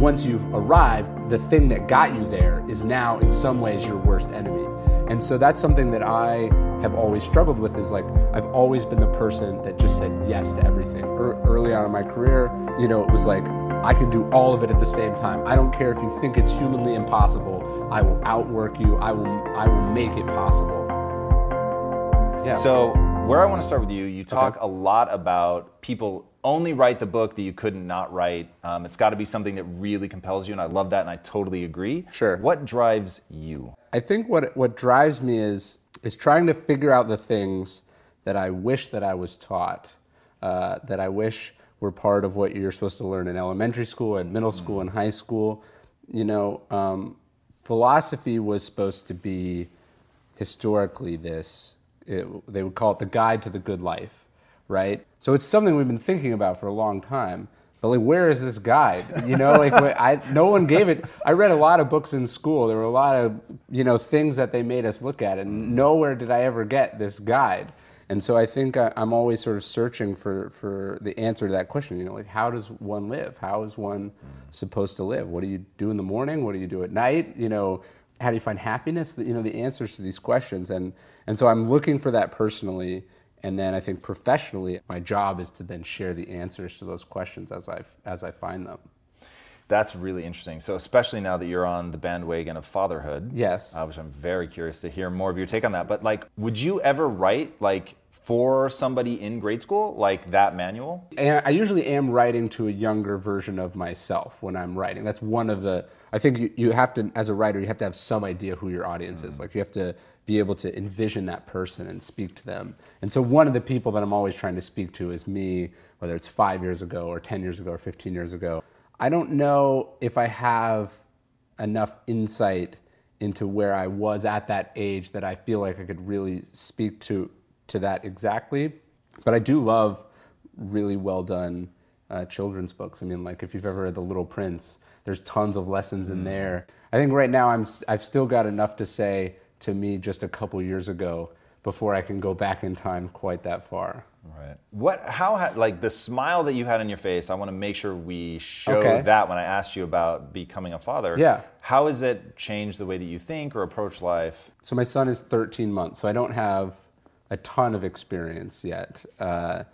Once you've arrived, the thing that got you there is now in some ways your worst enemy. And so that's something that I have always struggled with is like I've always been the person that just said yes to everything. Er, early on in my career, you know, it was like I can do all of it at the same time. I don't care if you think it's humanly impossible. I will outwork you. I will I will make it possible. Yeah. So where I want to start with you, you talk okay. a lot about people only write the book that you couldn't not write. Um, it's got to be something that really compels you, and I love that, and I totally agree. Sure. What drives you? I think what what drives me is is trying to figure out the things that I wish that I was taught, uh, that I wish were part of what you're supposed to learn in elementary school and middle school mm. and high school. You know, um, philosophy was supposed to be historically this. It, they would call it the guide to the good life right? So it's something we've been thinking about for a long time. But like, where is this guide? You know, like I, no one gave it. I read a lot of books in school. There were a lot of you know things that they made us look at, and nowhere did I ever get this guide. And so I think I, I'm always sort of searching for, for the answer to that question. You know, like how does one live? How is one supposed to live? What do you do in the morning? What do you do at night? You know, how do you find happiness? You know, the answers to these questions. And and so I'm looking for that personally and then I think professionally, my job is to then share the answers to those questions as I as I find them. That's really interesting. So, especially now that you're on the bandwagon of fatherhood, yes, uh, which I'm very curious to hear more of your take on that. But like, would you ever write like for somebody in grade school, like that manual? And I usually am writing to a younger version of myself when I'm writing. That's one of the. I think you, you have to, as a writer, you have to have some idea who your audience mm. is. Like you have to be able to envision that person and speak to them. And so one of the people that I'm always trying to speak to is me, whether it's five years ago or 10 years ago or 15 years ago. I don't know if I have enough insight into where I was at that age that I feel like I could really speak to to that exactly. But I do love really well done uh, children's books. I mean, like if you've ever read The Little Prince, there's tons of lessons in mm. there. I think right now I'm I've still got enough to say to me just a couple years ago before I can go back in time quite that far. Right. What? How? Like the smile that you had on your face. I want to make sure we show okay. that when I asked you about becoming a father. Yeah. How has it changed the way that you think or approach life? So my son is 13 months, so I don't have a ton of experience yet. Uh,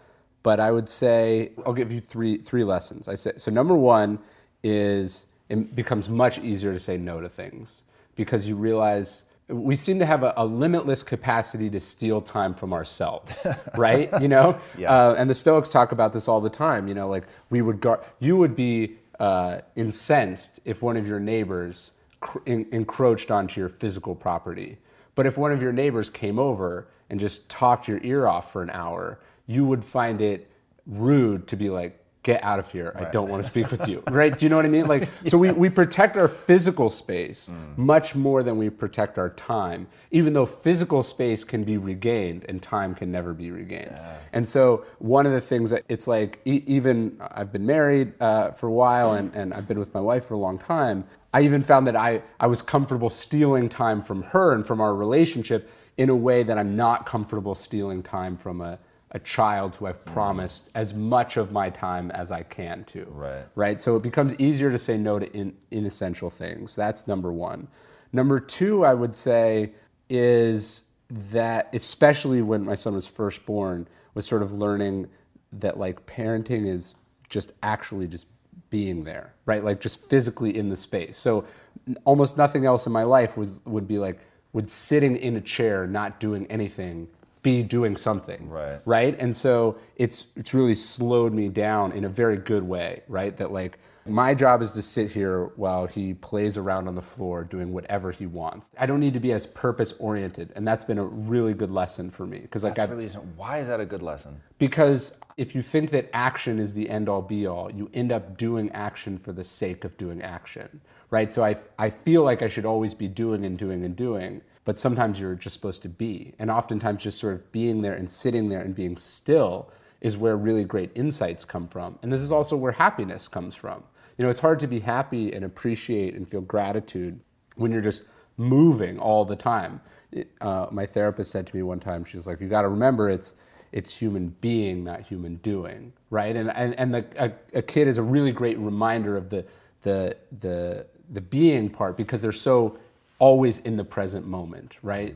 but I would say I'll give you three three lessons. I say so. Number one is it becomes much easier to say no to things because you realize we seem to have a, a, limitless capacity to steal time from ourselves, right? you know, yeah. uh, and the Stoics talk about this all the time. You know, like we would guard, you would be uh, incensed if one of your neighbors cr- in, encroached onto your physical property, but if one of your neighbors came over and just talked your ear off for an hour, you would find it rude to be like, get out of here. Right. I don't want to speak with you. Right? Do you know what I mean? Like, yes. so we, we protect our physical space mm. much more than we protect our time, even though physical space can be regained and time can never be regained. Yeah. And so, one of the things that it's like, e- even I've been married uh, for a while and, and I've been with my wife for a long time. I even found that I, I was comfortable stealing time from her and from our relationship in a way that I'm not comfortable stealing time from a a child who I've mm-hmm. promised as much of my time as I can to. Right. Right. So it becomes easier to say no to in, inessential things. That's number one. Number two, I would say, is that especially when my son was first born, was sort of learning that like parenting is just actually just being there, right? Like just physically in the space. So almost nothing else in my life was would be like would sitting in a chair not doing anything be doing something right. right? And so it's it's really slowed me down in a very good way right? That like my job is to sit here while he plays around on the floor doing whatever he wants. I don't need to be as purpose oriented and that's been a really good lesson for me because like that's really why is that a good lesson? Because if you think that action is the end all be all you end up doing action for the sake of doing action right? So i i feel like i should always be doing and doing and doing but sometimes you're just supposed to be. And oftentimes, just sort of being there and sitting there and being still is where really great insights come from. And this is also where happiness comes from. You know, it's hard to be happy and appreciate and feel gratitude when you're just moving all the time. uh, my therapist said to me one time, she's like, "You got to remember, it's it's human being, not human doing, right?" And and and the, a, a kid is a really great reminder of the the the the being part because they're so always in the present moment, right?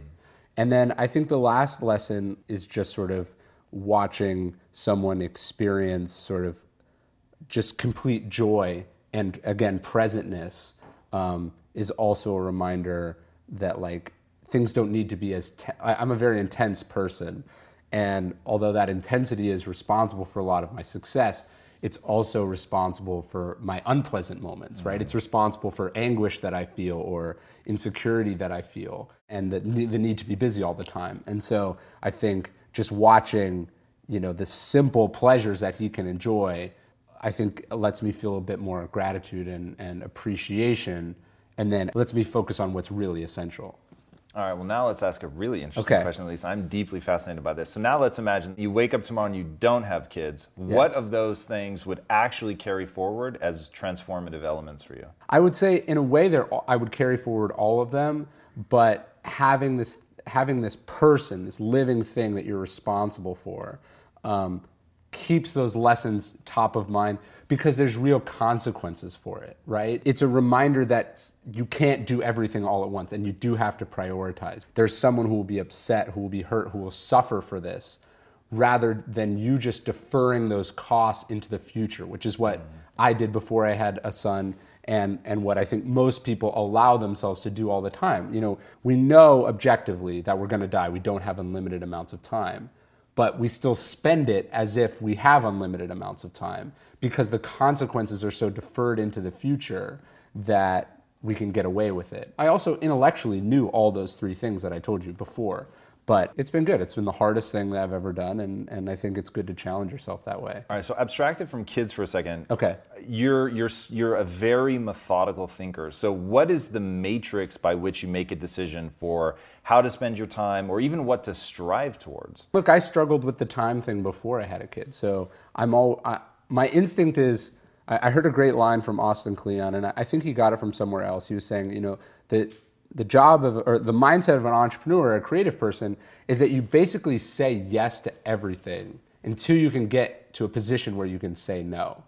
And then I think the last lesson is just sort of watching someone experience sort of just complete joy and again presentness um, is also a reminder that like things don't need to be as te- I, i'm a very intense person and although that intensity is responsible for a lot of my success it's also responsible for my unpleasant moments, right? It's responsible for anguish that I feel or insecurity that I feel and the, the need to be busy all the time. And so I think just watching, you know, the simple pleasures that he can enjoy, I think lets me feel a bit more gratitude and, and appreciation and then lets me focus on what's really essential. All right, well, now let's ask a really interesting okay. question, at least. I'm deeply fascinated by this. So now let's imagine you wake up tomorrow and you don't have kids. Yes. What of those things would actually carry forward as transformative elements for you? I would say, in a way, there I would carry forward all of them, but having this having this person, this living thing that you're responsible for, um, keeps those lessons top of mind because there's real consequences for it, right? It's a reminder that you can't do everything all at once and you do have to prioritize. There's someone who will be upset, who will be hurt, who will suffer for this rather than you just deferring those costs into the future, which is what I did before I had a son and and what I think most people allow themselves to do all the time. You know, we know objectively that we're going to die. We don't have unlimited amounts of time but we still spend it as if we have unlimited amounts of time because the consequences are so deferred into the future that we can get away with it. I also intellectually knew all those three things that I told you before. But it's been good. It's been the hardest thing that I've ever done, and, and I think it's good to challenge yourself that way. All right, so abstracted from kids for a second. Okay. You're you're you're a very methodical thinker. So what is the matrix by which you make a decision for how to spend your time, or even what to strive towards? Look, I struggled with the time thing before I had a kid. So I'm all I, my instinct is. I, I heard a great line from Austin Kleon, and I, I think he got it from somewhere else. He was saying, you know, that the job of or the mindset of an entrepreneur a creative person is that you basically say yes to everything until you can get to a position where you can say no.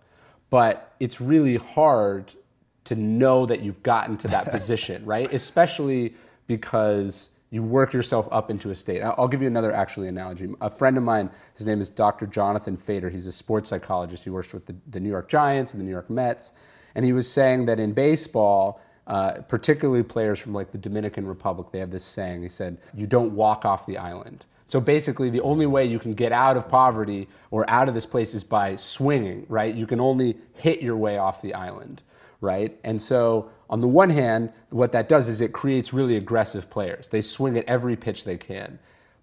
But it's really hard to know that you've gotten to that position, right? Especially because you work yourself up into a state. I'll give you another actually analogy. A friend of mine, his name is Dr. Jonathan Fader. He's a sports psychologist. He works with the, the New York Giants and the New York Mets. And he was saying that in baseball, uh, particularly players from like the Dominican Republic, they have this saying. He said, "You don't walk off the island." So basically, the only way you can get out of poverty or out of this place is by swinging, right? You can only hit your way off the island, right? And so, on the one hand, what that does is it creates really aggressive players. They swing at every pitch they can.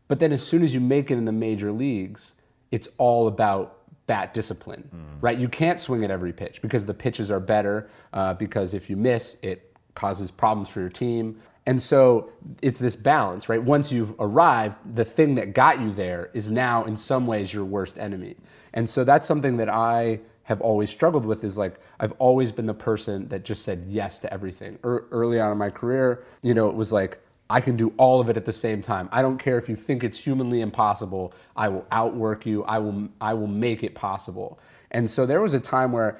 But then, as soon as you make it in the major leagues, it's all about bat discipline, mm. right? You can't swing at every pitch because the pitches are better. Uh, because if you miss, it causes problems for your team. And so it's this balance, right? Once you've arrived, the thing that got you there is now in some ways your worst enemy. And so that's something that I have always struggled with is like I've always been the person that just said yes to everything. Er, early on in my career, you know, it was like I can do all of it at the same time. I don't care if you think it's humanly impossible. I will outwork you. I will I will make it possible. And so there was a time where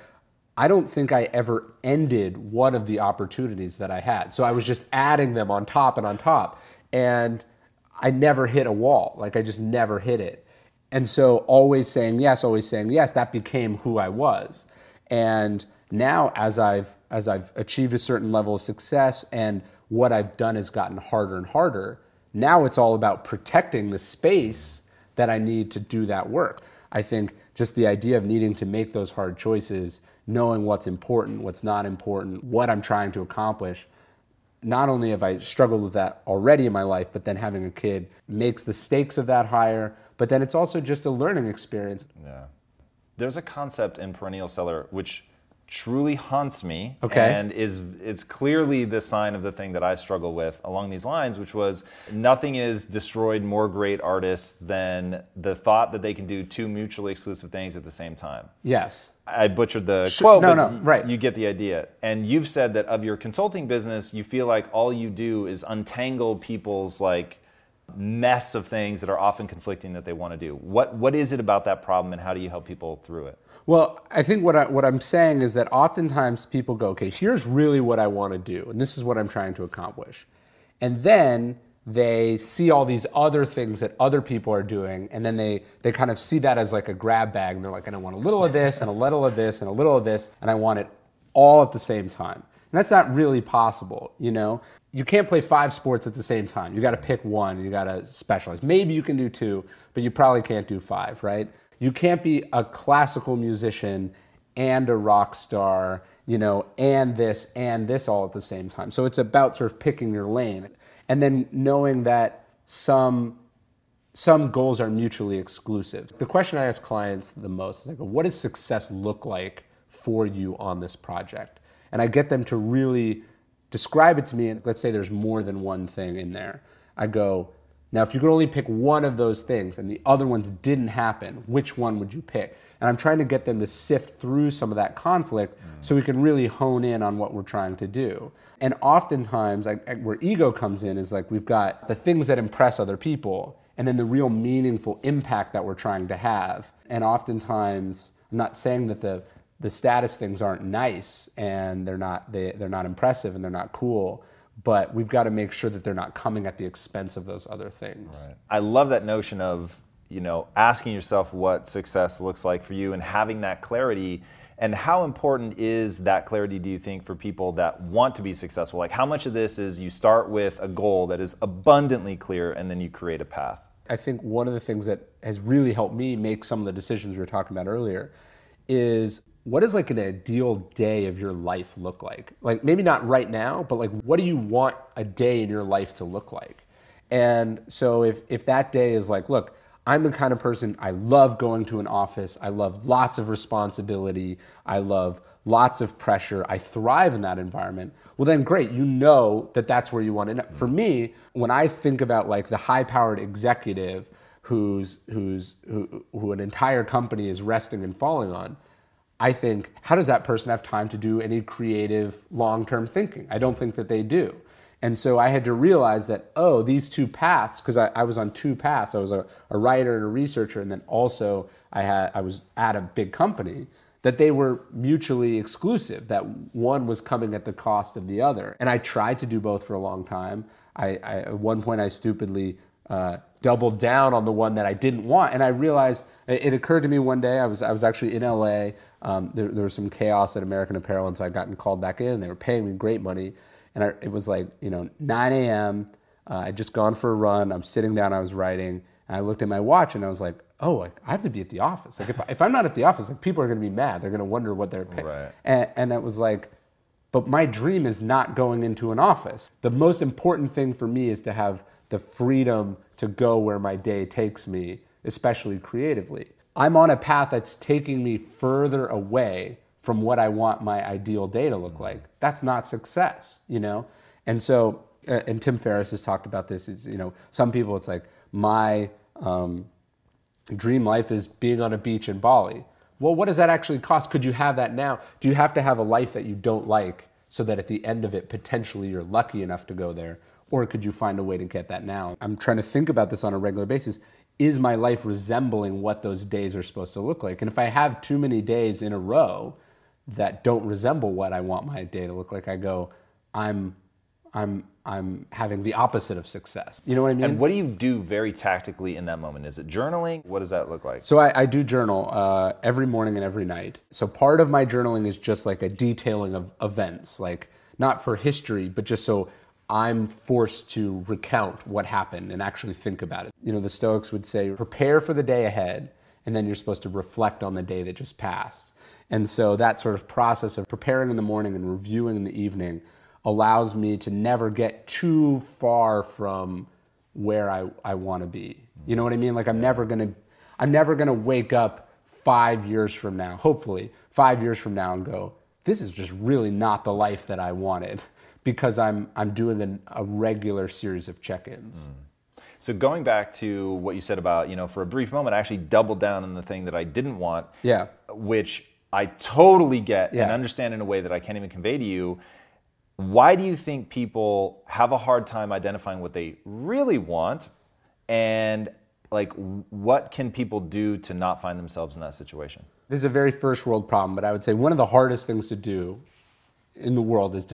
I don't think I ever ended one of the opportunities that I had. So I was just adding them on top and on top. And I never hit a wall. Like I just never hit it. And so always saying yes, always saying yes, that became who I was. And now as I've as I've achieved a certain level of success and what I've done has gotten harder and harder, now it's all about protecting the space that I need to do that work. I think just the idea of needing to make those hard choices, knowing what's important, what's not important, what I'm trying to accomplish, not only have I struggled with that already in my life, but then having a kid makes the stakes of that higher. But then it's also just a learning experience. Yeah. There's a concept in Perennial Seller which truly haunts me okay. and is is clearly the sign of the thing that I struggle with along these lines, which was nothing is destroyed more great artists than the thought that they can do two mutually exclusive things at the same time. Yes. I butchered the quote, no, but no, right. you get the idea. And you've said that of your consulting business, you feel like all you do is untangle people's like mess of things that are often conflicting that they want to do. What what is it about that problem and how do you help people through it? Well, I think what I, what I'm saying is that oftentimes people go, okay, here's really what I want to do, and this is what I'm trying to accomplish, and then they see all these other things that other people are doing, and then they they kind of see that as like a grab bag, and they're like, I want a little of this, and a little of this, and a little of this, and I want it all at the same time. And that's not really possible, you know? You can't play five sports at the same time. You got to pick one, you got to specialize. Maybe you can do two, but you probably can't do five, right? You can't be a classical musician and a rock star, you know, and this and this all at the same time. So it's about sort of picking your lane and then knowing that some some goals are mutually exclusive. The question I ask clients the most is like, what does success look like for you on this project? and I get them to really describe it to me. And let's say there's more than one thing in there. I go, now, if you could only pick one of those things and the other ones didn't happen, which one would you pick? And I'm trying to get them to sift through some of that conflict mm. so we can really hone in on what we're trying to do. And oftentimes, like, where ego comes in is like we've got the things that impress other people and then the real meaningful impact that we're trying to have. And oftentimes, I'm not saying that the the status things aren't nice and they're not they, they're not impressive and they're not cool but we've got to make sure that they're not coming at the expense of those other things. Right. i love that notion of you know asking yourself what success looks like for you and having that clarity. And how important is that clarity do you think for people that want to be successful? Like how much of this is you start with a goal that is abundantly clear and then you create a path? I think one of the things that has really helped me make some of the decisions we were talking about earlier is what does like an ideal day of your life look like? Like maybe not right now, but like what do you want a day in your life to look like? And so if if that day is like, look, I'm the kind of person I love going to an office. I love lots of responsibility. I love lots of pressure. I thrive in that environment. Well, then great. You know that that's where you want to. For me, when I think about like the high-powered executive who's who's who, who an entire company is resting and falling on, I think, how does that person have time to do any creative long term thinking? I don't think that they do. And so I had to realize that, oh, these two paths, because I, I, was on two paths. I was a, a, writer and a researcher, and then also I, had, I was at a big company, that they were mutually exclusive, that one was coming at the cost of the other. And I tried to do both for a long time. I, I at one point, I stupidly uh, doubled down on the one that I didn't want. And I realized it, occurred to me one day, I was, I was actually in LA. Um, there, there, was some chaos at American Apparel, and so I'd gotten called back in. They were paying me great money. And I, it was like, you know, 9 a.m. Uh, I'd just gone for a run. I'm sitting down, I was writing. And I looked at my watch and I was like, oh, like, I have to be at the office. Like, if, I, if I'm not at the office, like, people are going to be mad. They're going to wonder what they're paying. Right. And, and it was like, but my dream is not going into an office. The most important thing for me is to have the freedom to go where my day takes me, especially creatively. I'm on a path that's taking me further away from what I want my ideal day to look like. That's not success, you know? And so, uh, and Tim Ferriss has talked about this. Is you know, some people it's like my um, dream life is being on a beach in Bali. Well, what does that actually cost? Could you have that now? Do you have to have a life that you don't like so that at the end of it, potentially you're lucky enough to go there? Or could you find a way to get that now? I'm trying to think about this on a regular basis. Is my life resembling what those days are supposed to look like? And if I have too many days in a row that don't resemble what I want my day to look like, I go, I'm I'm I'm having the opposite of success. You know what I mean? And what do you do very tactically in that moment? Is it journaling? What does that look like? So I, I do journal uh, every morning and every night. So part of my journaling is just like a detailing of events, like not for history, but just so I'm forced to recount what happened and actually think about it. You know, the Stoics would say, prepare for the day ahead, and then you're supposed to reflect on the day that just passed. And so that sort of process of preparing in the morning and reviewing in the evening allows me to never get too far from where I, I want to be. You know what I mean? Like I'm never gonna I'm never gonna wake up five years from now, hopefully, five years from now and go, this is just really not the life that I wanted because I'm I'm doing an, a regular series of check-ins. Mm. So going back to what you said about, you know, for a brief moment, I actually doubled down on the thing that I didn't want. Yeah. Which I totally get Yeah. and understand in a way that I can't even convey to you. Why do you think people have a hard time identifying what they really want? And like, what can people do to not find themselves in that situation? This is a very first world problem, but I would say one of the hardest things to do in the world is to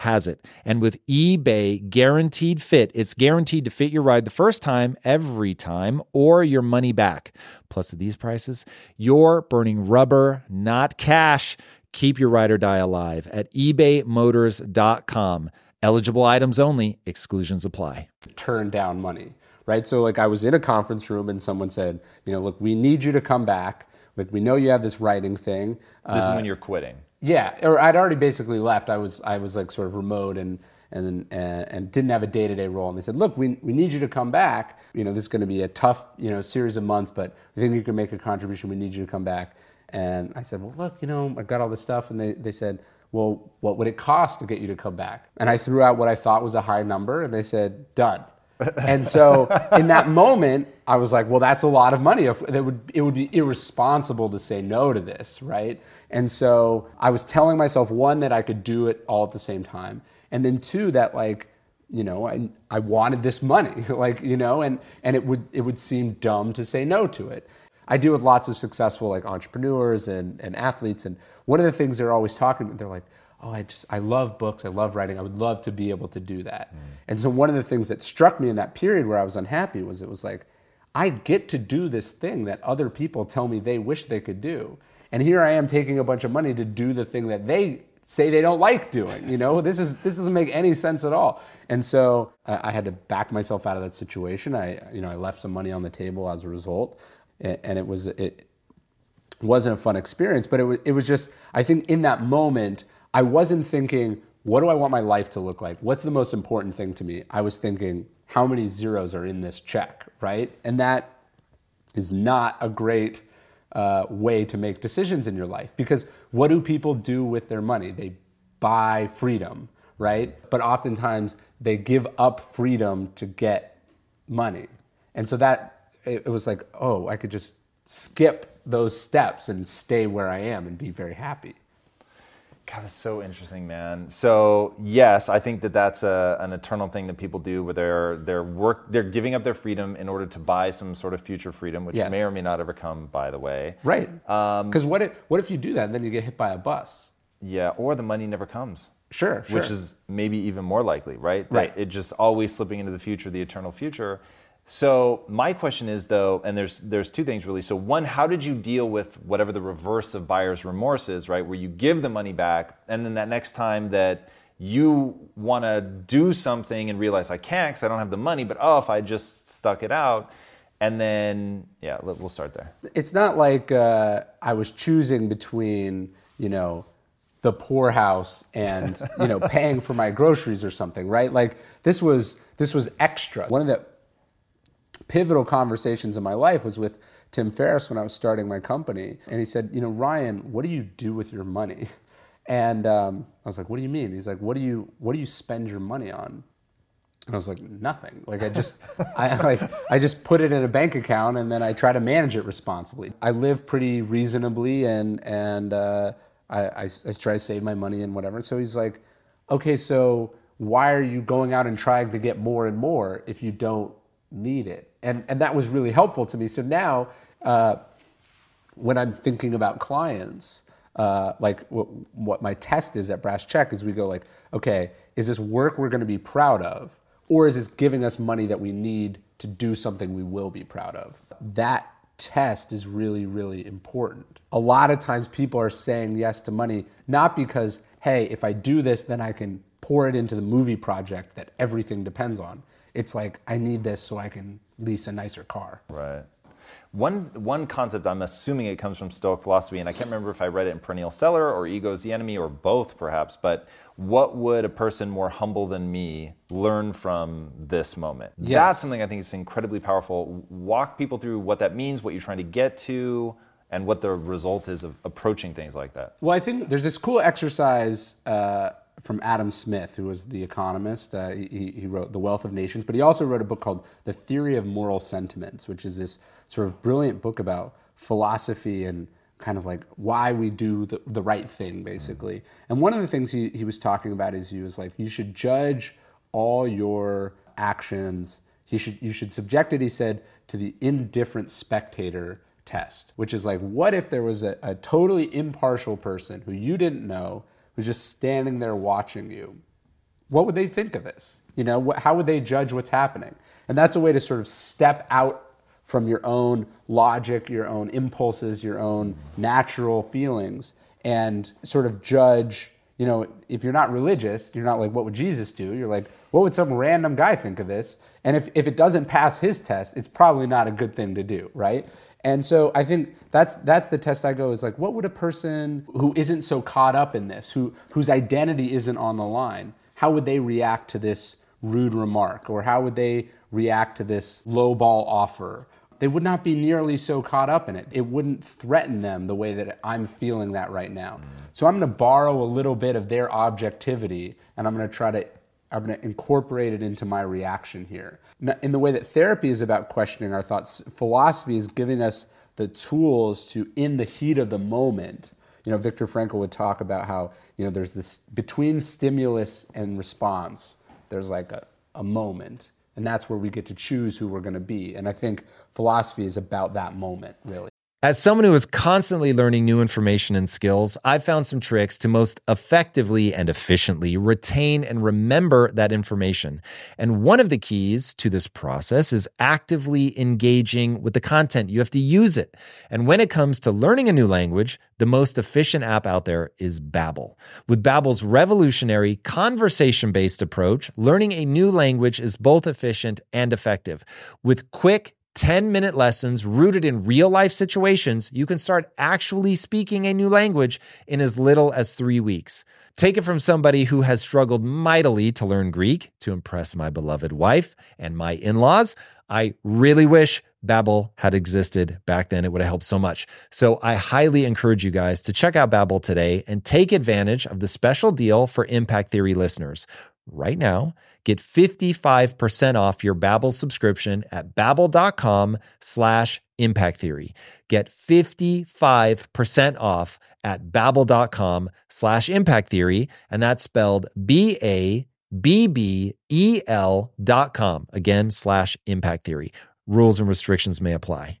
has it. And with eBay Guaranteed Fit, it's guaranteed to fit your ride the first time, every time, or your money back. Plus, at these prices, you're burning rubber, not cash. Keep your ride or die alive at ebaymotors.com. Eligible items only, exclusions apply. turn down money, right? So like I was in a conference room and someone said, you know, look, we need you to come back. like we know you have this writing thing. This is when uh, you're quitting. Yeah, or I'd already basically left. I was I was like sort of remote and and and, and didn't have a day to day role. And they said, look, we, we need you to come back. You know, this is going to be a tough you know series of months, but we think you can make a contribution. We need you to come back. And I said, well, look, you know, I got all this stuff, and they they said. Well, what would it cost to get you to come back? And I threw out what I thought was a high number, and they said, done. And so in that moment, I was like, well, that's a lot of money. It would, it would be irresponsible to say no to this, right? And so I was telling myself, one, that I could do it all at the same time. And then two, that like, you know, I, I wanted this money, like, you know, and, and it would, it would seem dumb to say no to it. I deal with lots of successful like entrepreneurs and, and athletes. And one of the things they're always talking about, they're like, oh, I just, I love books, I love writing, I would love to be able to do that. Mm. And so one of the things that struck me in that period where I was unhappy was it was like, I get to do this thing that other people tell me they wish they could do. And here I am taking a bunch of money to do the thing that they say they don't like doing. You know, this is this doesn't make any sense at all. And so I, I had to back myself out of that situation. I, you know, I left some money on the table as a result and it was it wasn't a fun experience. But it was it was just I think in that moment I wasn't thinking what do I want my life to look like? What's the most important thing to me? I was thinking how many zeros are in this check, right? And that is not a great uh, way to make decisions in your life because what do people do with their money? They buy freedom, right? But oftentimes they give up freedom to get money. And so that it, it was like, oh, I could just skip those steps and stay where I am and be very happy. God, that's so interesting, man. So yes, I think that that's a, an eternal thing that people do, where they're they're work they're giving up their freedom in order to buy some sort of future freedom, which yes. may or may not ever come. By the way, right? Because um, what if what if you do that and then you get hit by a bus? Yeah, or the money never comes. Sure, sure. Which is maybe even more likely, right? That right. It just always slipping into the future, the eternal future. So my question is though, and there's there's two things really. So one, how did you deal with whatever the reverse of buyer's remorse is, right? Where you give the money back, and then that next time that you want to do something and realize I can't because I don't have the money, but oh, if I just stuck it out, and then yeah, we'll start there. It's not like uh, I was choosing between you know the poorhouse and you know paying for my groceries or something, right? Like this was this was extra. One of the pivotal conversations in my life was with Tim Ferriss when I was starting my company. And he said, You know, Ryan, what do you do with your money? And um, I was like, What do you mean? He's like, What do you what do you spend your money on? And I was like, Nothing. Like I just I like I just put it in a bank account and then I try to manage it responsibly. I live pretty reasonably and and uh, I, I, I try to save my money and whatever. So he's like, Okay, so why are you going out and trying to get more and more if you don't need it. And, and that was really helpful to me. So now, uh, when I'm thinking about clients, uh, like what, what my test is at Brass Check is we go like, okay, is this work we're going to be proud of, or is this giving us money that we need to do something we will be proud of? That test is really, really important. A lot of times people are saying yes to money not because, hey, if I do this, then I can pour it into the movie project that everything depends on. It's like I need this so I can lease a nicer car. Right. One one concept I'm assuming it comes from Stoic philosophy, and I can't remember if I read it in Perennial Seller or Ego's the Enemy or both, perhaps. But what would a person more humble than me learn from this moment? Yes. That's something I think is incredibly powerful. Walk people through what that means, what you're trying to get to, and what the result is of approaching things like that. Well, I think there's this cool exercise. Uh, from Adam Smith, who was the economist. Uh, he, he, wrote The Wealth of Nations, but he also wrote a book called The Theory of Moral Sentiments, which is this sort of brilliant book about philosophy and kind of like why we do the, the right thing, basically. And one of the things he, he was talking about is he was like, you should judge all your actions. You should, you should subject it, he said, to the indifferent spectator test, which is like, what if there was a, a totally impartial person who you didn't know who's just standing there watching you, what would they think of this? You know, how would they judge what's happening? And that's a way to sort of step out from your own logic, your own impulses, your own natural feelings, and sort of judge, you know, if you're not religious, you're not like, what would Jesus do? You're like, what would some random guy think of this? And if, if it doesn't pass his test, it's probably not a good thing to do, right? And so I think that's that's the test I go is like, what would a person who isn't so caught up in this, who whose identity isn't on the line, how would they react to this rude remark, or how would they react to this low ball offer? They would not be nearly so caught up in it. It wouldn't threaten them the way that I'm feeling that right now. So I'm going to borrow a little bit of their objectivity, and I'm going to try to I'm going to incorporate it into my reaction here. In the way that therapy is about questioning our thoughts, philosophy is giving us the tools to, in the heat of the moment, you know, Viktor Frankl would talk about how, you know, there's this between stimulus and response, there's like a, a moment. And that's where we get to choose who we're going to be. And I think philosophy is about that moment, really. As someone who is constantly learning new information and skills, I've found some tricks to most effectively and efficiently retain and remember that information. And one of the keys to this process is actively engaging with the content. You have to use it. And when it comes to learning a new language, the most efficient app out there is Babbel. With Babbel's revolutionary conversation-based approach, learning a new language is both efficient and effective. With quick 10 minute lessons rooted in real life situations, you can start actually speaking a new language in as little as three weeks. Take it from somebody who has struggled mightily to learn Greek to impress my beloved wife and my in laws. I really wish Babbel had existed back then. It would have helped so much. So I highly encourage you guys to check out Babbel today and take advantage of the special deal for Impact Theory listeners. Right now, Get 55% off your Babbel subscription at babbel.com slash impact theory. Get 55% off at babbel.com slash impact theory. And that's spelled B-A-B-B-E-L dot com. Again, slash impact theory. Rules and restrictions may apply.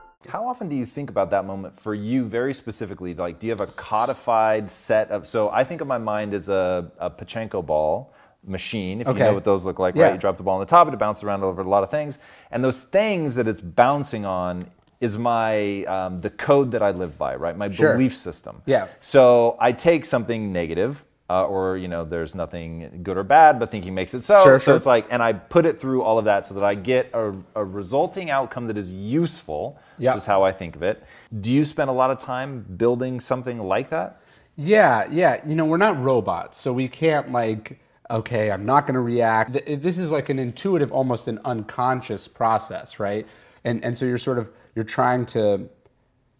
How often do you think about that moment for you very specifically? Like, do you have a codified set of? So I think of my mind as a, a Pachinko ball machine. If Okay. you know what those look like, Yeah. right? You drop the ball on the top, and it bounces around over a lot of things, and those things that it's bouncing on is my um, the code that I live by, right? My Sure. belief system. Yeah. So I take something negative. Uh, or you know, there's nothing good or bad, but thinking makes it so. Sure, so sure. it's like, and I put it through all of that so that I get a, a resulting outcome that is useful. Yeah. Which is how I think of it. Do you spend a lot of time building something like that? Yeah, yeah. You know, we're not robots, so we can't like, okay, I'm not going to react. This is like an intuitive, almost an unconscious process, right? And and so you're sort of you're trying to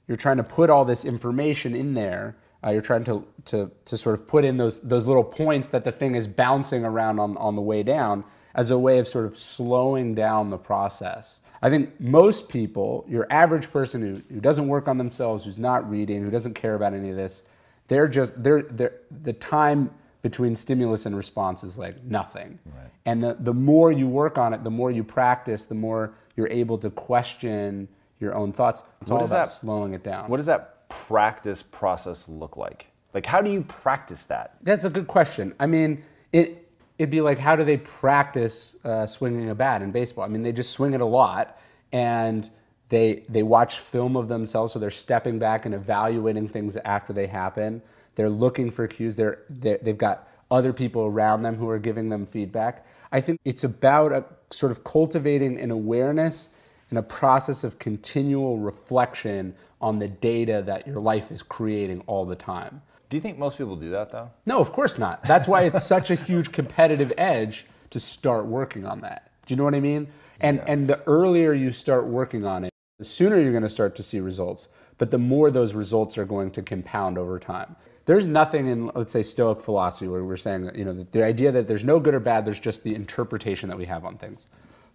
you're trying to put all this information in there. Uh, you're trying to, to to sort of put in those those little points that the thing is bouncing around on on the way down as a way of sort of slowing down the process. I think most people, your average person who, who doesn't work on themselves, who's not reading, who doesn't care about any of this, they're just they're they're the time between stimulus and response is like nothing. And the, the more you work on it, the more you practice, the more you're able to question your own thoughts. It's all does about that- slowing it down. What does that practice process look like? Like, how do you practice that? That's a good question. I mean, it it'd be like, how do they practice uh, swinging a bat in baseball? I mean, they just swing it a lot, and they they watch film of themselves, so they're stepping back and evaluating things after they happen. They're looking for cues. They're, they're they've got other people around them who are giving them feedback. I think it's about a sort of cultivating an awareness and a process of continual reflection on the data that your life is creating all the time. Do you think most people do that though? No, of course not. That's why it's such a huge competitive edge to start working on that. Do you know what I mean? And yes. and the earlier you start working on it, the sooner you're going to start to see results, but the more those results are going to compound over time there's nothing in let's say stoic philosophy where we're saying you know the, the idea that there's no good or bad there's just the interpretation that we have on things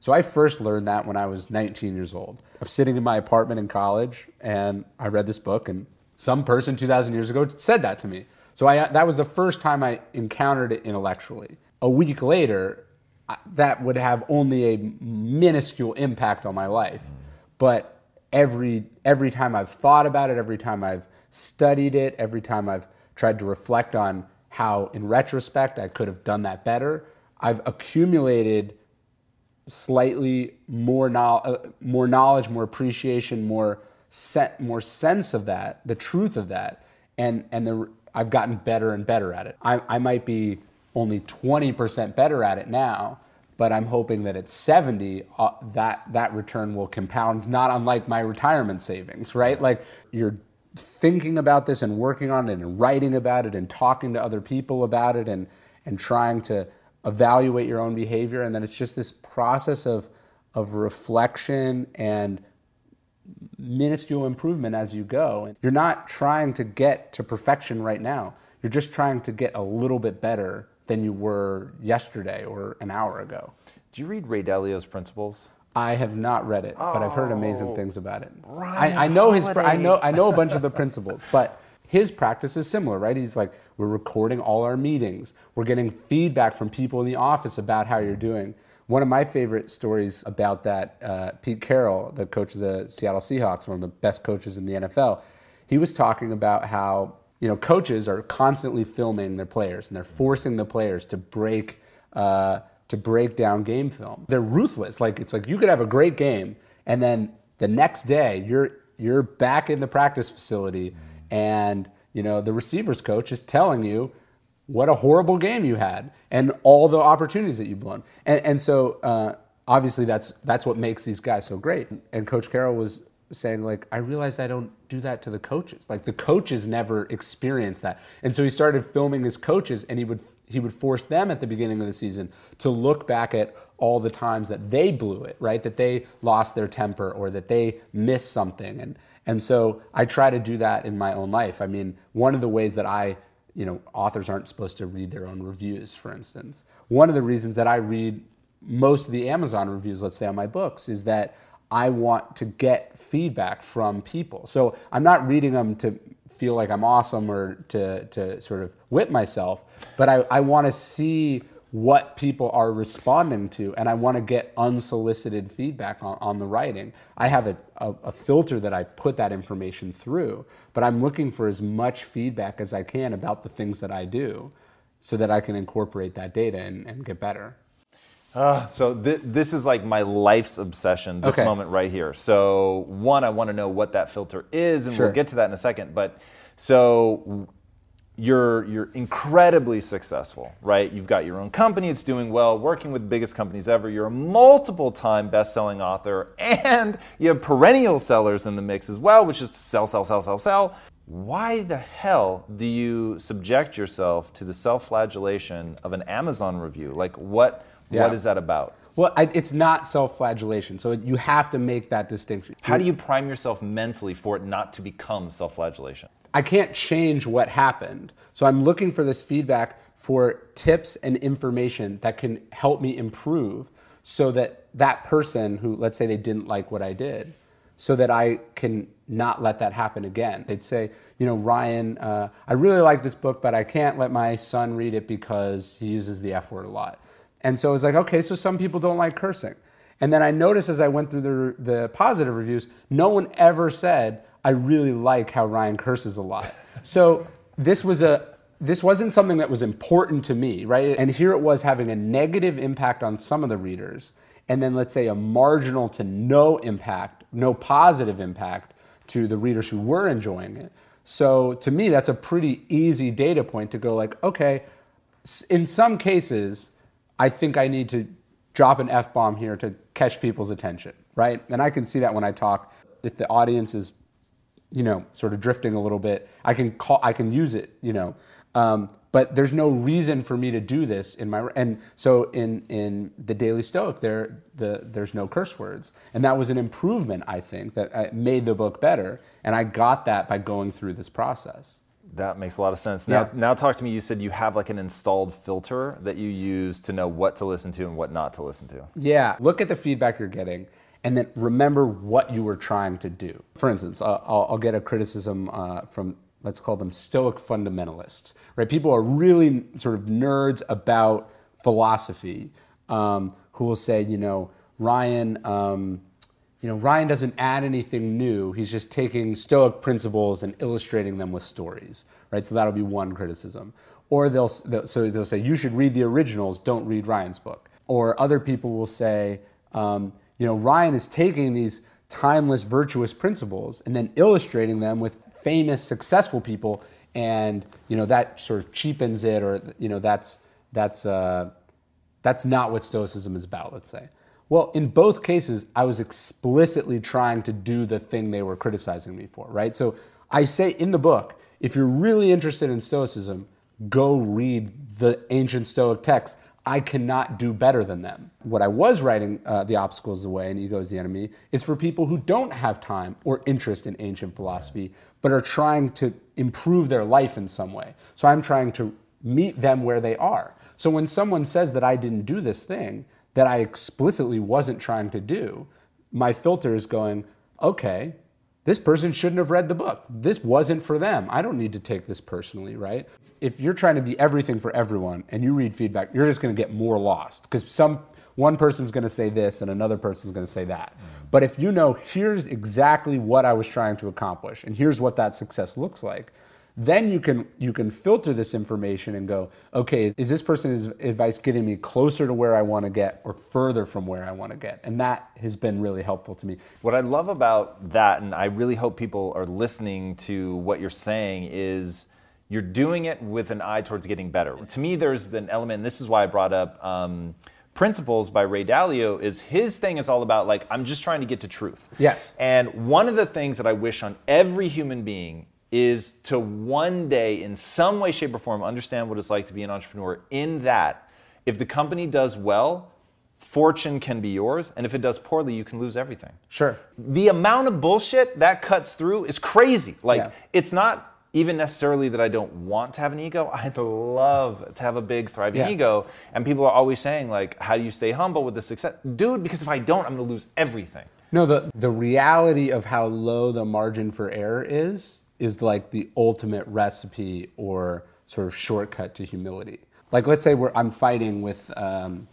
so i first learned that when i was 19 years old. I'm sitting in my apartment in college and i read this book and some person 2000 years ago said that to me. So I, that was the first time i encountered it intellectually. A week later that would have only a minuscule impact on my life. But every every time i've thought about it every time i've studied it every time i've tried to reflect on how, in retrospect, I could have done that better. I've accumulated slightly more, no, uh, more knowledge, more appreciation, more set, more sense of that, the truth of that, and and the, I've gotten better and better at it. I, I might be only 20% better at it now, but I'm hoping that at 70, uh, that that return will compound, not unlike my retirement savings, right? Like you're thinking about this and working on it and writing about it and talking to other people about it and, and trying to evaluate your own behavior. And then it's just this process of, of reflection and minuscule improvement as you go. You're not trying to get to perfection right now. You're just trying to get a little bit better than you were yesterday or an hour ago. Do you read Ray Dalio's Principles? I have not read it, but I've heard amazing oh, things about it. Ryan I, I know his. I know. I know a bunch of the principles, but his practice is similar, right? He's like, we're recording all our meetings. We're getting feedback from people in the office about how you're doing. One of my favorite stories about that, uh, Pete Carroll, the coach of the Seattle Seahawks, one of the best coaches in the NFL, he was talking about how you know coaches are constantly filming their players and they're forcing the players to break. Uh, to break down game film. They're ruthless. Like it's like you could have a great game and then the next day you're you're back in the practice facility and you know the receivers coach is telling you what a horrible game you had and all the opportunities that you've blown. And, and so uh, obviously that's that's what makes these guys so great. And Coach Carroll was saying like I realized I don't do that to the coaches. Like the coaches never experience that. And so he started filming his coaches and he would he would force them at the beginning of the season to look back at all the times that they blew it, right? That they lost their temper or that they missed something. And and so I try to do that in my own life. I mean, one of the ways that I you know, authors aren't supposed to read their own reviews, for instance. One of the reasons that I read most of the Amazon reviews, let's say on my books, is that I want to get feedback from people. So I'm not reading them to feel like I'm awesome or to, to sort of whip myself, but I, I want to see what people are responding to and I want to get unsolicited feedback on, on the writing. I have a, a, a filter that I put that information through, but I'm looking for as much feedback as I can about the things that I do so that I can incorporate that data and, and get better. Uh, so th- this is like my life's obsession. This okay. moment right here. So one, I want to know what that filter is, and sure. we'll get to that in a second. But so you're you're incredibly successful, right? You've got your own company; it's doing well, working with the biggest companies ever. You're a multiple-time best-selling author, and you have perennial sellers in the mix as well, which is sell, sell, sell, sell, sell. Why the hell do you subject yourself to the self-flagellation of an Amazon review? Like what? Yeah. What is that about? Well, I, it's not self-flagellation, so you have to make that distinction. How do you prime yourself mentally for it not to become self-flagellation? I can't change what happened, so I'm looking for this feedback for tips and information that can help me improve, so that that person who, let's say, they didn't like what I did, so that I can not let that happen again. They'd say, you know, Ryan, uh, I really like this book, but I can't let my son read it because he uses the F word a lot and so it was like, okay, so some people don't like cursing. And then I noticed as I went through the, the positive reviews, no one ever said, I really like how Ryan curses a lot. So this was a this wasn't something that was important to me, right? And here it was having a negative impact on some of the readers, and then let's say a marginal to no impact, no positive impact to the readers who were enjoying it. So to me, that's a pretty easy data point to go like, okay, in some cases, I think I need to drop an F bomb here to catch people's attention, right? And I can see that when I talk. If the audience is, you know, sort of drifting a little bit, I can call, I can use it, you know. Um, but there's no reason for me to do this in my and so in in the Daily Stoic there the there's no curse words and that was an improvement I think that uh, made the book better and I got that by going through this process. That makes a lot of sense. Now, yeah. now talk to me. You said you have like an installed filter that you use to know what to listen to and what not to listen to. Yeah, look at the feedback you're getting, and then remember what you were trying to do. For instance, uh, I'll, I'll, get a criticism uh, from let's call them Stoic fundamentalists, right? People are really sort of nerds about philosophy um, who will say, you know, Ryan, um, you know, Ryan doesn't add anything new. He's just taking Stoic principles and illustrating them with stories, right? So that'll be one criticism. Or they'll, so they'll say you should read the originals, don't read Ryan's book. Or other people will say, um, you know, Ryan is taking these timeless virtuous principles and then illustrating them with famous, successful people, and you know that sort of cheapens it, or you know that's that's uh, that's not what Stoicism is about. Let's say. Well, in both cases, I was explicitly trying to do the thing they were criticizing me for, right? So I say in the book, if you're really interested in Stoicism, go read the ancient Stoic texts. I cannot do better than them. What I was writing, uh, The Obstacle Is the Way and Ego is the Enemy, is for people who don't have time or interest in ancient philosophy, but are trying to improve their life in some way. So I'm trying to meet them where they are. So when someone says that I didn't do this thing that I explicitly wasn't trying to do, my filter is going, okay, this person shouldn't have read the book. This wasn't for them. I don't need to take this personally, right? If you're trying to be everything for everyone and you read feedback, you're just going to get more lost because some one person's going to say this and another person's going to say that. Mm. But if you know, here's exactly what I was trying to accomplish and here's what that success looks like, then you can you can filter this information and go, okay, is this person's advice getting me closer to where I want to get or further from where I want to get? And that has been really helpful to me. What I love about that, and I really hope people are listening to what you're saying, is you're doing it with an eye towards getting better. To me, there's an element, and this is why I brought up. Um, Principles by Ray Dalio is his thing is all about like I'm just trying to get to truth. Yes. And one of the things that I wish on every human being is to one day in some way shape or form understand what it's like to be an entrepreneur in that if the company does well fortune can be yours and if it does poorly you can lose everything sure the amount of bullshit that cuts through is crazy like yeah. it's not even necessarily that I don't want to have an ego. I'd love to have a big, thriving yeah. ego. And people are always saying, like, how do you stay humble with the success? Dude, because if I don't, I'm gonna lose everything. No, the, the reality of how low the margin for error is, is like the ultimate recipe or sort of shortcut to humility. Like, let's say we're, I'm fighting with um,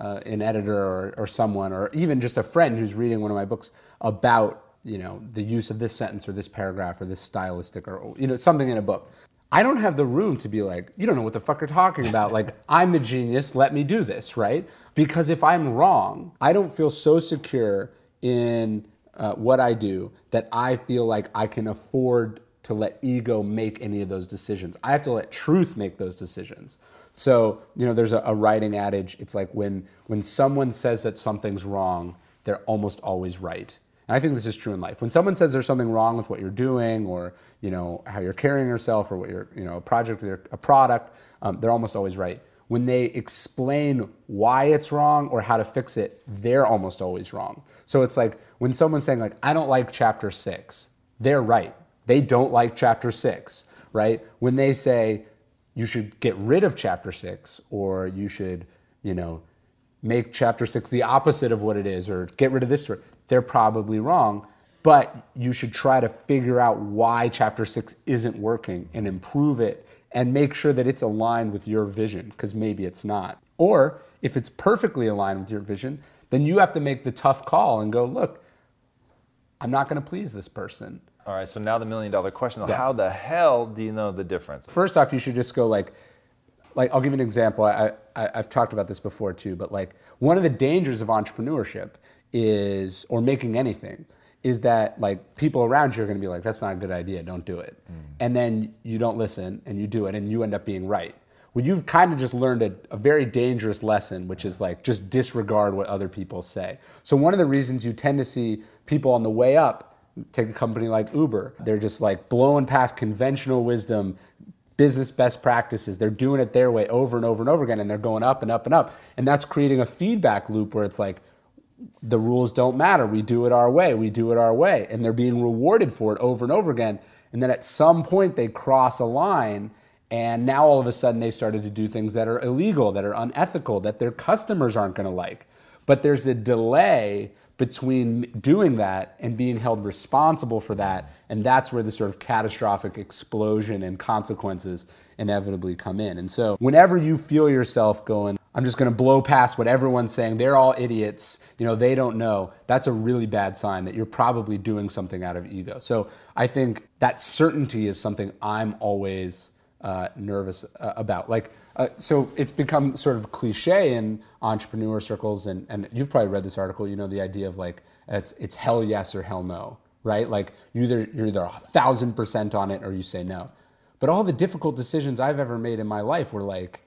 uh, an editor or, or someone, or even just a friend who's reading one of my books about you know, the use of this sentence or this paragraph or this stylistic or, you know, something in a book. I don't have the room to be like, you don't know what the fuck you're talking about. Like, I'm the genius, let me do this, right? Because if I'm wrong, I don't feel so secure in uh, what I do that I feel like I can afford to let ego make any of those decisions. I have to let truth make those decisions. So, you know, there's a, a writing adage. It's like when when someone says that something's wrong, they're almost always right. And I think this is true in life. When someone says there's something wrong with what you're doing, or you know how you're carrying yourself, or what you're you know a project or a product, um, they're almost always right. When they explain why it's wrong or how to fix it, they're almost always wrong. So it's like when someone's saying like I don't like chapter six, they're right. They don't like chapter six, right? When they say you should get rid of chapter six, or you should you know make chapter six the opposite of what it is, or get rid of this story they're probably wrong. But you should try to figure out why chapter six isn't working and improve it and make sure that it's aligned with your vision, because maybe it's not. Or if it's perfectly aligned with your vision, then you have to make the tough call and go, look, I'm not going to please this person. All right, so now the million dollar question: yeah. How the hell do you know the difference? First off, you should just go like, like I'll give you an example. I, I I've talked about this before too, but like one of the dangers of entrepreneurship is, or making anything, is that like people around you are going to be like, that's not a good idea, don't do it, mm. and then you don't listen and you do it, and you end up being right. Well, you've kind of just learned a, a, very dangerous lesson, which is like just disregard what other people say. So one of the reasons you tend to see people on the way up Take a company like Uber. They're just like blowing past conventional wisdom, business best practices. They're doing it their way over and over and over again, and they're going up and up and up. And that's creating a feedback loop where it's like, the rules don't matter. We do it our way. We do it our way. And they're being rewarded for it over and over again. And then at some point, they cross a line. And now all of a sudden, they've started to do things that are illegal, that are unethical, that their customers aren't going to like. But there's a delay between doing that and being held responsible for that. And that's where the sort of catastrophic explosion and consequences inevitably come in. And so, whenever you feel yourself going, I'm just going to blow past what everyone's saying, they're all idiots, you know, they don't know, that's a really bad sign that you're probably doing something out of ego. So, I think that certainty is something I'm always uh, nervous uh, about. Like, uh, so it's become sort of cliche in entrepreneur circles, and, and you've probably read this article. You know the idea of like it's it's hell yes or hell no, right? Like you either you're either a thousand percent on it or you say no. But all the difficult decisions I've ever made in my life were like,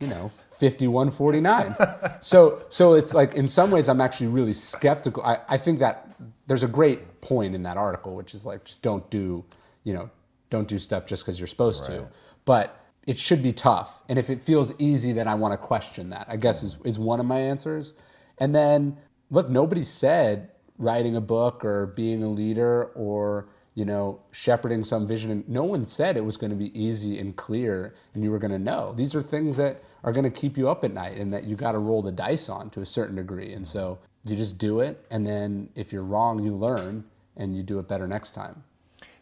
you know, 51 49. so so it's like in some ways I'm actually really skeptical. I, I think that there's a great point in that article, which is like just don't do, you know, don't do stuff just because you're supposed right. to. But it should be tough. And if it feels easy, then I want to question that, I guess is, is one of my answers. And then, look, nobody said writing a book or being a leader or you know shepherding some vision. No one said it was going to be easy and clear and you were going to know. These are things that are going to keep you up at night and that you got to roll the dice on to a certain degree. And so you just do it. And then if you're wrong you learn and you do it better next time.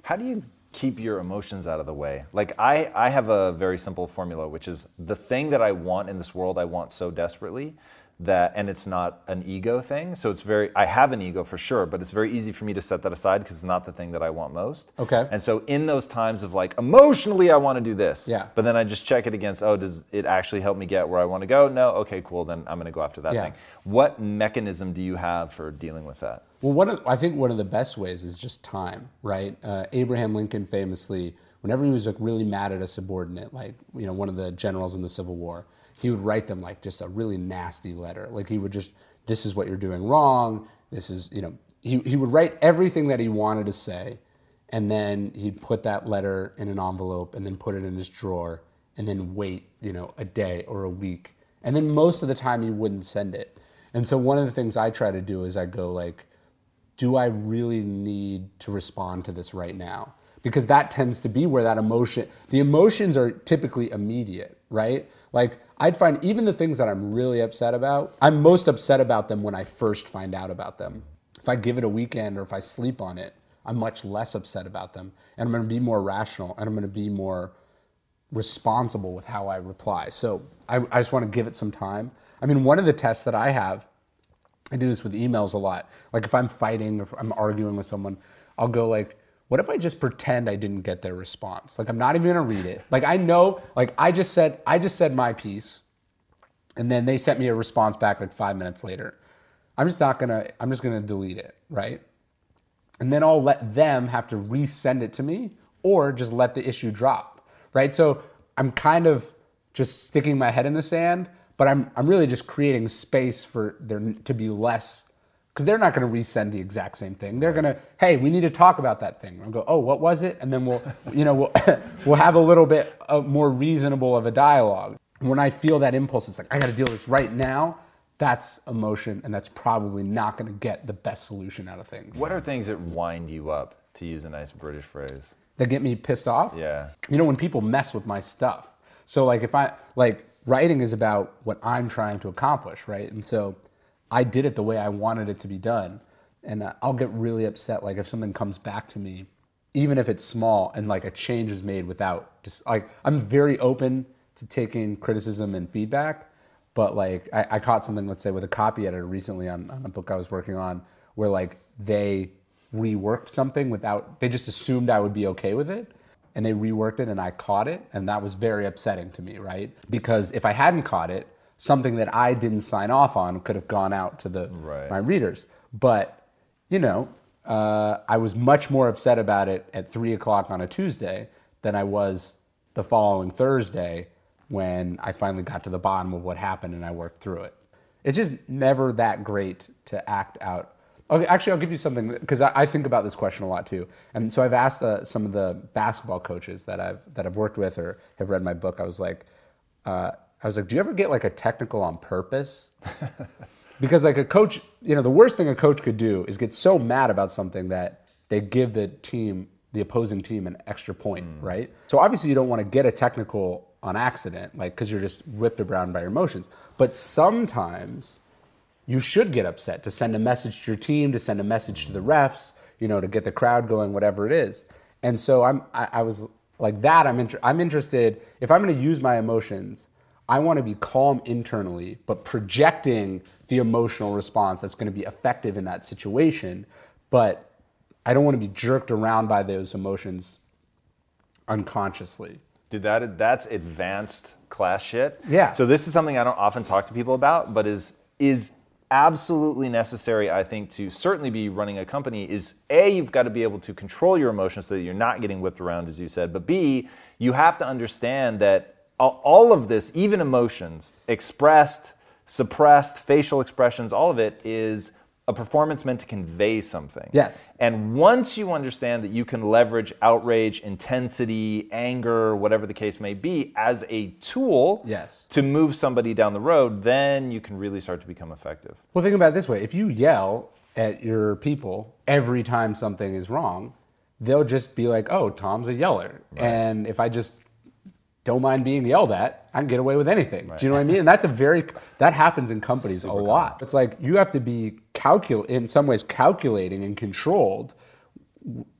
How do you keep your emotions out of the way. Like I, I have a very simple formula, which is the thing that I want in this world, I want so desperately that, and it's not an ego thing. So it's very, I have an ego for sure, but it's very easy for me to set that aside because it's not the thing that I want most. Okay. And so in those times of like emotionally, I want to do this. Yeah. But then I just check it against, oh, does it actually help me get where I want to go? No. Okay, cool. Then I'm going to go after that yeah. thing. What mechanism do you have for dealing with that? Well, one of, I think one of the best ways is just time, right? Uh, Abraham Lincoln famously, whenever he was like really mad at a subordinate, like you know one of the generals in the Civil War, he would write them like just a really nasty letter. Like he would just, this is what you're doing wrong. This is, you know, he, he would write everything that he wanted to say, and then he'd put that letter in an envelope and then put it in his drawer and then wait, you know, a day or a week. And then most of the time he wouldn't send it. And so one of the things I try to do is I go like, do I really need to respond to this right now? Because that tends to be where that emotion, the emotions are typically immediate, right? Like I'd find even the things that I'm really upset about, I'm most upset about them when I first find out about them. If I give it a weekend or if I sleep on it, I'm much less upset about them. And I'm gonna be more rational and I'm gonna be more responsible with how I reply. So I, I just wanna give it some time. I mean, one of the tests that I have I do this with emails a lot. Like if I'm fighting, if I'm arguing with someone, I'll go like, what if I just pretend I didn't get their response? Like I'm not even gonna read it. Like I know, like I just said, I just said my piece, and then they sent me a response back like five minutes later. I'm just not gonna, I'm just gonna delete it, right? And then I'll let them have to resend it to me or just let the issue drop, right? So I'm kind of just sticking my head in the sand but I'm, I'm really just creating space for there to be less because they're not going to resend the exact same thing. They're going to, hey, we need to talk about that thing. I'll go, oh, what was it? And then we'll, you know, we'll, we'll have a little bit more reasonable of a dialogue. When I feel that impulse, it's like I got to deal with this right now. That's emotion, and that's probably not going to get the best solution out of things. What are things that wind you up, to use a nice British phrase? That get me pissed off? Yeah. You know, when people mess with my stuff. So, like, if I, like, writing is about what I'm trying to accomplish, right? And so I did it the way I wanted it to be done. And I'll get really upset, like if something comes back to me, even if it's small and like a change is made without just like, I'm very open to taking criticism and feedback. But like, I, I caught something, let's say, with a copy editor recently on, on a book I was working on, where like they reworked something without, they just assumed I would be okay with it. And they reworked it and I caught it. And that was very upsetting to me, right? Because if I hadn't caught it, something that I didn't sign off on could have gone out to the Right. my readers. But, you know, uh, I was much more upset about it at three o'clock on a Tuesday than I was the following Thursday when I finally got to the bottom of what happened and I worked through it. It's just never that great to act out. Okay, actually, I'll give you something because I, I think about this question a lot too. And so I've asked uh, some of the basketball coaches that I've that I've worked with or have read my book. I was like, uh, I was like, do you ever get like a technical on purpose? because like a coach, you know, the worst thing a coach could do is get so mad about something that they give the team, the opposing team, an extra point, right? So obviously you don't want to get a technical on accident, like because you're just whipped around by your emotions. But sometimes you should get upset to send a message to your team, to send a message to the refs, you know, to get the crowd going, whatever it is. And so I'm, I, I was like that. I'm, inter- I'm interested. If I'm going to use my emotions, I want to be calm internally, but projecting the emotional response that's going to be effective in that situation. But I don't want to be jerked around by those emotions unconsciously. Dude, that that's advanced class shit. Yeah. So this is something I don't often talk to people about, but is is absolutely necessary, I think, to certainly be running a company. Is a you've got to be able to control your emotions so that you're not getting whipped around, as you said. But b you have to understand that all- of this, even emotions, expressed, suppressed, facial expressions, all of it is a performance meant to convey something. Yes. And once you understand that you can leverage outrage, intensity, anger, whatever the case may be, as a tool Yes. to move somebody down the road, then you can really start to become effective. Well, think about it this way: if you yell at your people every time something is wrong, they'll just be like, "Oh, Tom's a yeller," and if I just don't mind being yelled at, I can get away with anything. Do you know what I mean? And that's a very that happens in companies a lot. It's like you have to be calcul in some ways calculating and controlled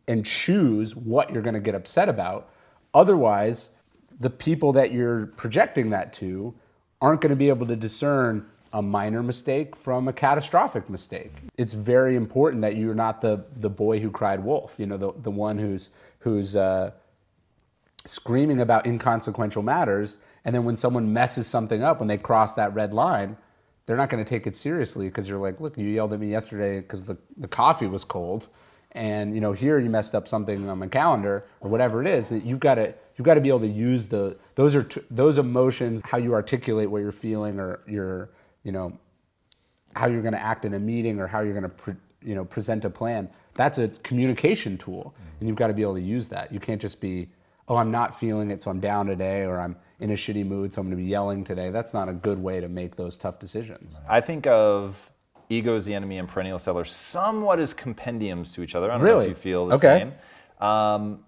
and choose what you're going to get upset about. Otherwise, the people that you're projecting that to aren't going to be able to discern a minor mistake from a catastrophic mistake. It's very important that you're not the the boy who cried wolf. You know, the the one who's who's uh, screaming about inconsequential matters, and then when someone messes something up, when they cross that red line, they're not going to take it seriously because you're like, look, you yelled at me yesterday because the, the coffee was cold, and you know here you messed up something on my calendar or whatever it is. You've got to you've got to be able to use the those are t- those emotions, how you articulate what you're feeling or your you know how you're going to act in a meeting or how you're going to pre, you know present a plan that's a communication tool and you've got to be able to use that you can't just be oh i'm not feeling it so i'm down today or i'm in a shitty mood so i'm going to be yelling today that's not a good way to make those tough decisions I think of Ego is the Enemy and Perennial Seller somewhat as compendiums to each other. I don't know Really? if you feel the Okay. same. Um,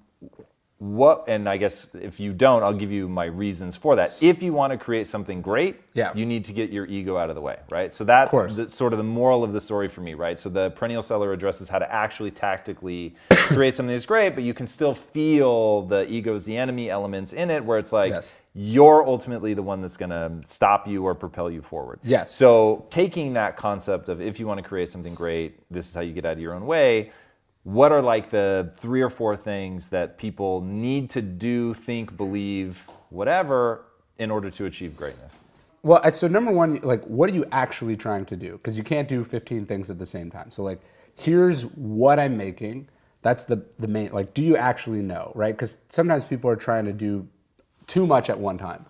what, and I guess if you don't, I'll give you my reasons for that. If you want to create something great, Yeah. you need to get your ego out of the way, right? So that's the, sort of the moral of the story for me, right? So the perennial seller addresses how to actually tactically create something that's great, but you can still feel the ego is the enemy elements in it, where it's like Yes. you're ultimately the one that's going to stop you or propel you forward. Yes. So taking that concept of if you want to create something great, this is how you get out of your own way. What are like the three or four things that people need to do, think, believe, whatever, in order to achieve greatness? Well, so number one, like, what are you actually trying to do? Because you can't do 15 things at the same time. So, like, here's what I'm making. That's the the main. Like, do you actually know, right? Because sometimes people are trying to do too much at one time,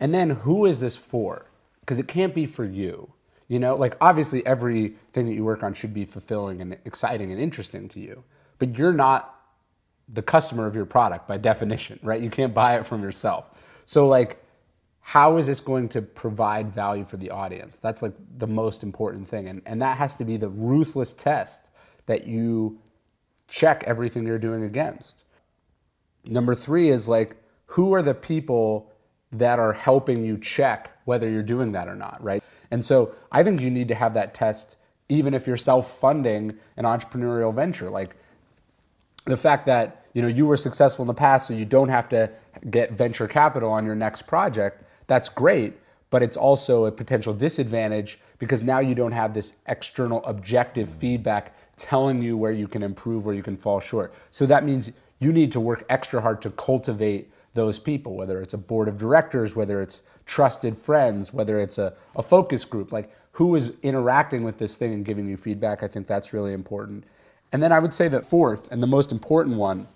and then who is this for? Because it can't be for you. You know, like obviously everything that you work on should be fulfilling and exciting and interesting to you, but you're not the customer of your product by definition, right? You can't buy it from yourself. So like how is this going to provide value for the audience? That's like the most important thing. And, and that has to be the ruthless test that you check everything you're doing against. Number three is like, who are the people that are helping you check whether you're doing that or not, right? And so I think you need to have that test even if you're self-funding an entrepreneurial venture. Like the fact that you know you were successful in the past so you don't have to get venture capital on your next project that's great but it's also a potential disadvantage because now you don't have this external objective feedback telling you where you can improve, where you can fall short. So that means you need to work extra hard to cultivate those people, whether it's a board of directors, whether it's trusted friends, whether it's a, a focus group, like who is interacting with this thing and giving you feedback. I think that's really important. And then I would say that fourth, and the most important one,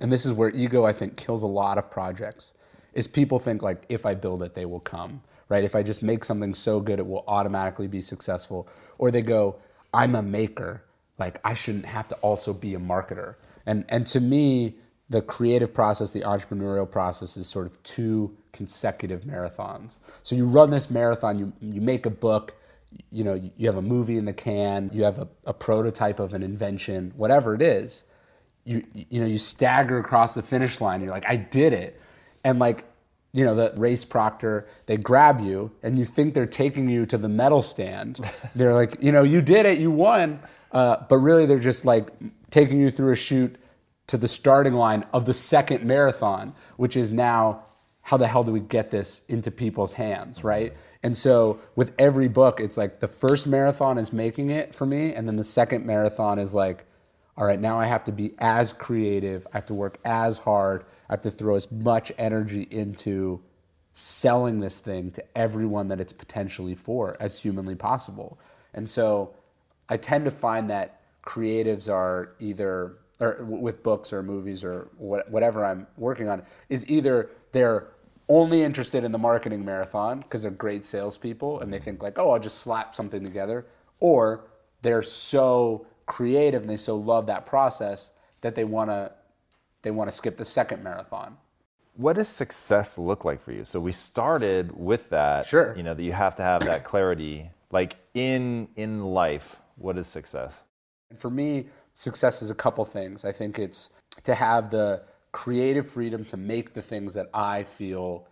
and this is where ego, I think, kills a lot of projects, is people think like, if I build it, they will come, right? If I just make something so good, it will automatically be successful. Or they go, I'm a maker, like I shouldn't have to also be a marketer. And, and to me, the creative process, the entrepreneurial process is sort of two consecutive marathons. So you run this marathon, you, you make a book, you know, you have a movie in the can, you have a, a prototype of an invention, whatever it is, you, you know, you stagger across the finish line, you're like, I did it. And like, you know, the race proctor, they grab you and you think they're taking you to the medal stand. they're like, you know, you did it, you won. Uh, but really they're just like taking you through a chute to the starting line of the second marathon, which is now how the hell do we get this into people's hands, right? And so with every book, it's like the first marathon is making it for me, and then the second marathon is like, all right, now I have to be as creative, I have to work as hard, I have to throw as much energy into selling this thing to everyone that it's potentially for as humanly possible. And so I tend to find that creatives are either or with books or movies or whatever I'm working on is either they're only interested in the marketing marathon because they're great salespeople and they think like, oh, I'll just slap something together, or they're so creative and they so love that process that they want to they want to skip the second marathon. What does success look like for you? So we started with that. Sure. You know that you have to have that clarity. Like in in life, what is success? And for me, success is a couple things. I think it's to have the creative freedom to make the things that I feel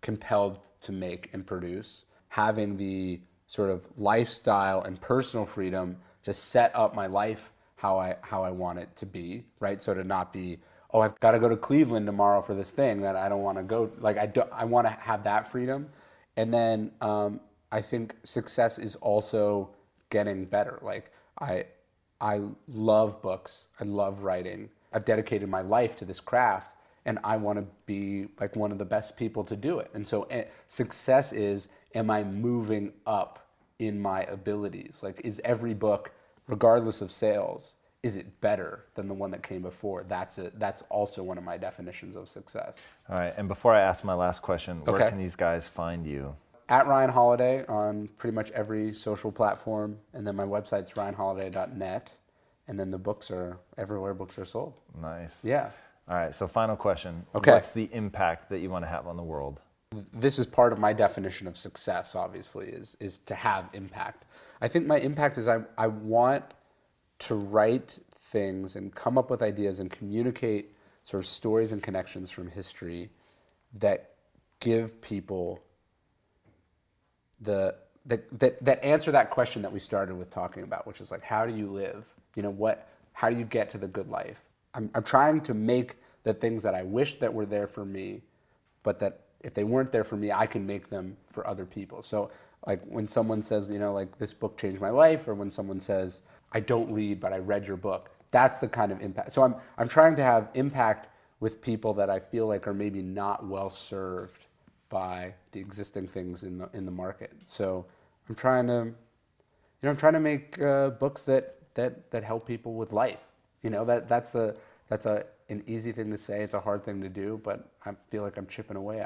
compelled to make and produce, having the sort of lifestyle and personal freedom to set up my life how I how I want it to be, right? So to not be, oh, I've got to go to Cleveland tomorrow for this thing that I don't want to go. Like I do, I want to have that freedom, and then um, I think success is also getting better. Like I I love books. I love writing. I've dedicated my life to this craft and I want to be like one of the best people to do it. And so uh, success is am I moving up in my abilities? Like is every book regardless of sales is it better than the one that came before? That's it. That's also one of my definitions of success. All right. And before I ask my last question, where okay. can these guys find you? At Ryan Holiday on pretty much every social platform, and then my website's ryanholiday.net, and then the books are everywhere books are sold. Nice. Yeah. All right. So final question. Okay. What's the impact that you want to have on the world? This is part of my definition of success. Obviously, is is to have impact. I think my impact is I I want to write things and come up with ideas and communicate sort of stories and connections from history that give people the, that, that answer that question that we started with talking about, which is like, how do you live? You know, what, how do you get to the good life? I'm, I'm trying to make the things that I wish that were there for me, but that if they weren't there for me, I can make them for other people. So like when someone says, you know, like this book changed my life, or when someone says, I don't read, but I read your book, that's the kind of impact. So I'm, I'm trying to have impact with people that I feel like are maybe not well served by the existing things in the in the market. So I'm trying to, you know, I'm trying to make uh, books that that that help people with life. You know, that that's a that's a an easy thing to say. It's a hard thing to do, but I feel like I'm chipping away.